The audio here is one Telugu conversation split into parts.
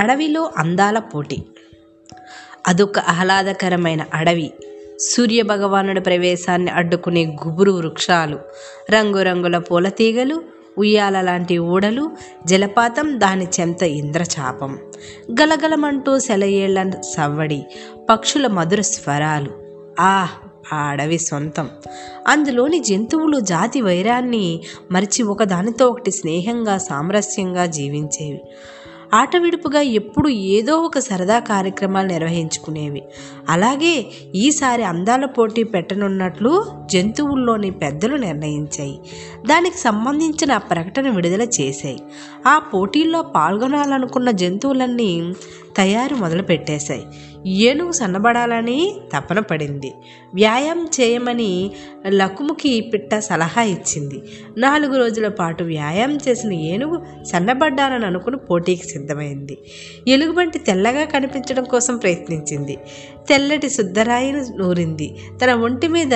అడవిలో అందాల పోటీ. అదొక ఆహ్లాదకరమైన అడవి. సూర్యభగవానుడి ప్రవేశాన్ని అడ్డుకునే గుబురు వృక్షాలు రంగురంగుల పూల తీగలు ఉయ్యాల లాంటి ఊడలు జలపాతం దాని చెంత ఇంద్రచాపం. గలగలమంటూ సెలయేళ్ళ సవ్వడి పక్షుల మధుర స్వరాలు. ఆ ఆ అడవి సొంతం. అందులోని జంతువులు జాతి వైరాన్ని మరిచి ఒకదానితో ఒకటి స్నేహంగా సామరస్యంగా జీవించేవి. ఆట విడుపుగా ఎప్పుడు ఏదో ఒక సరదా కార్యక్రమాలు నిర్వహించుకునేవి. అలాగే ఈసారి అందాల పోటీ పెట్టనున్నట్లు జంతువుల్లోని పెద్దలు నిర్ణయించాయి. దానికి సంబంధించిన ప్రకటన విడుదల చేశాయి. ఆ పోటీల్లో పాల్గొనాలనుకున్న జంతువులన్నీ తయారు మొదలు పెట్టేశాయి ఏనుగు సన్నబడాలని తపన పడింది. వ్యాయామం చేయమని లకుముకి పిట్ట సలహా ఇచ్చింది. నాలుగు రోజుల పాటు వ్యాయామం చేసిన ఏనుగు సన్నబడ్డానని అనుకుని పోటీకి సిద్ధమైంది. ఎలుగుబంటి తెల్లగా కనిపించడం కోసం ప్రయత్నించింది. తెల్లటి శుద్ధరాయిని నూరింది. తన ఒంటి మీద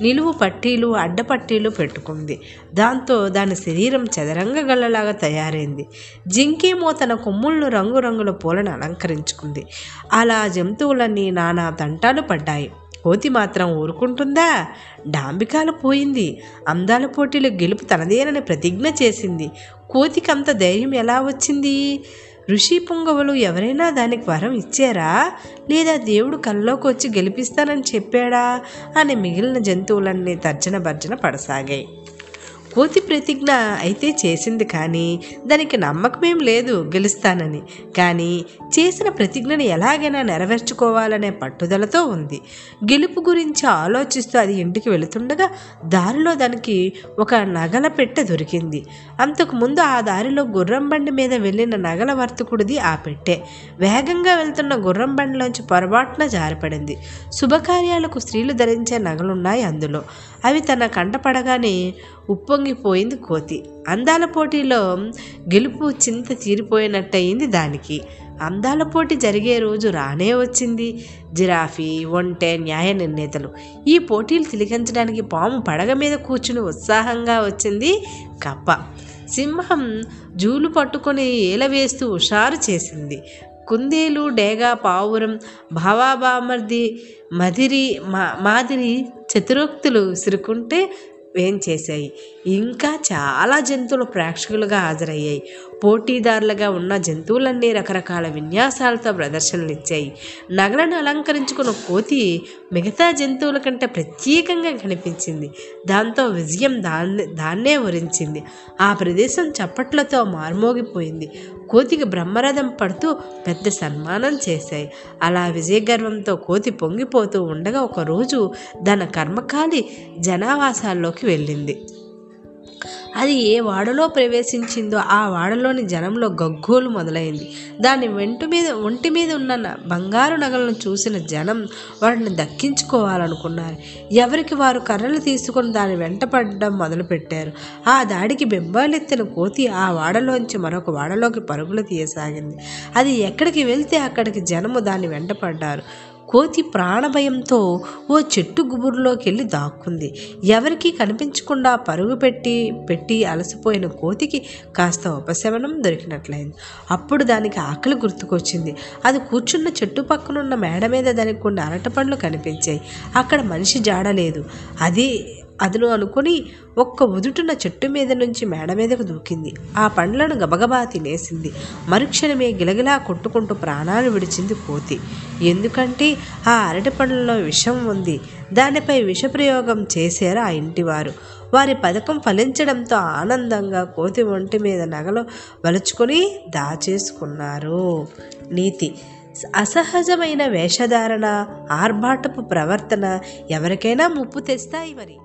నిలువు పట్టీలు అడ్డపట్టీలు పెట్టుకుంది. దాంతో దాని శరీరం చదరంగ గల్లలాగా తయారైంది. జింకేమో తన కొమ్ములను రంగురంగుల పూలను అలంకరించుకుంది. అలా జంతువులన్నీ నానా తంటాలు పడ్డాయి. కోతి మాత్రం ఊరుకుంటుందా? డాంబికాలు పోయింది. అందాల పోటీలు గెలుపు తనదేనని ప్రతిజ్ఞ చేసింది. కోతికి అంత ధైర్యం ఎలా వచ్చింది? ఋషి పుంగవులు ఎవరైనా దానికి వరం ఇచ్చారా? లేదా దేవుడు కల్లోకి వచ్చి గెలిపిస్తానని చెప్పాడా? అని మిగిలిన జంతువులన్నీ తర్జన భర్జన పడసాగాయి. కోతి ప్రతిజ్ఞ అయితే చేసింది కానీ దానికి నమ్మకమేం లేదు గెలుస్తానని. కానీ చేసిన ప్రతిజ్ఞని ఎలాగైనా నెరవేర్చుకోవాలనే పట్టుదలతో ఉంది. గెలుపు గురించి ఆలోచిస్తూ అది ఇంటికి వెళుతుండగా దారిలో దానికి ఒక నగల పెట్టె దొరికింది. అంతకు ముందు ఆ దారిలో గుర్రం బండి మీద వెళ్ళిన నగల వర్తకుడిది ఆ పెట్టె. వేగంగా వెళ్తున్న గుర్రం బండిలోంచి పొరపాటున జారిపడింది. శుభకార్యాలకు స్త్రీలు ధరించే నగలున్నాయి అందులో. అవి తన కంటపడగానే ఉప్పొంగిపోయింది కోతి. అందాల పోటీలో గెలుపు చింత తీరిపోయినట్టయింది దానికి. అందాల పోటీ జరిగే రోజు రానే వచ్చింది. జిరాఫీ ఒంటె న్యాయ నిర్ణేతలు. ఈ పోటీలు తిలకించడానికి పాము పడగ మీద కూర్చుని ఉత్సాహంగా వచ్చింది కప్ప. సింహం జూలు పట్టుకొని ఏలవేస్తూ హుషారు చేసింది. కుందేలు డేగా పావురం భావాబామర్ది మదిరి మా మాదిరి చతురోక్తులు సిరుకుంటే ఏం ఇంకా చాలా జంతువులు ప్రేక్షకులుగా హాజరయ్యాయి. పోటీదారులుగా ఉన్న జంతువులన్నీ రకరకాల విన్యాసాలతో ప్రదర్శనలు ఇచ్చాయి నగలను అలంకరించుకున్న కోతి మిగతా జంతువుల కంటే ప్రత్యేకంగా కనిపించింది. దాంతో విజయం దాన్నే దాన్నే వరించింది. ఆ ప్రదేశం చప్పట్లతో మార్మోగిపోయింది. కోతికి బ్రహ్మరథం పడుతూ పెద్ద సన్మానం చేశాయి. అలా విజయగర్వంతో కోతి పొంగిపోతూ ఉండగా ఒకరోజు దాని కర్మకాలి జనావాసాల్లోకి వెళ్ళింది. అది ఏ వాడలో ప్రవేశించిందో ఆ వాడలోని జనంలో గగ్గోలు మొదలైంది. దాని వెంటు మీద ఒంటి మీద ఉన్న బంగారు నగలను చూసిన జనం వాటిని దక్కించుకోవాలనుకున్నారు. ఎవరికి వారు కర్రలు తీసుకొని దాని వెంట పడడం మొదలుపెట్టారు. ఆ దాడికి బెంబాలెత్తిన కోతి ఆ వాడలోంచి మరొక వాడలోకి పరుగులు తీయసాగింది. అది ఎక్కడికి వెళ్తే అక్కడికి జనము దాని వెంట పడ్డారు. కోతి ప్రాణభయంతో ఓ చెట్టు గుబురులోకెళ్ళి దాక్కుంది. ఎవరికీ కనిపించకుండా పరుగు పెట్టి పెట్టి అలసిపోయిన కోతికి కాస్త ఉపశమనం దొరికినట్లయింది. అప్పుడు దానికి ఆకలి గుర్తుకొచ్చింది. అది కూర్చున్న చెట్టు పక్కనున్న మేడ మీద దానికి కొన్ని అరటిపండ్లు కనిపించాయి. అక్కడ మనిషి జాడలేదు. అది అదును అనుకుని ఒక్క ఉదుటున చెట్టు మీద నుంచి మేడ మీదకు దూకింది. ఆ పండ్లను గబగబా తినేసింది. మరుక్షణమే గిలగిలా కొట్టుకుంటూ ప్రాణాలు విడిచింది కోతి. ఎందుకంటే ఆ అరటి పండ్లలో విషం ఉంది. దానిపై విషప్రయోగం చేశారు ఆ ఇంటివారు. వారి పథకం ఫలించడంతో ఆనందంగా కోతి ఒంటి మీద నగలు వలుచుకొని దాచేసుకున్నారు. నీతి. అసహజమైన వేషధారణ ఆర్భాటపు ప్రవర్తన ఎవరికైనా ముప్పు తెస్తాయి మరి.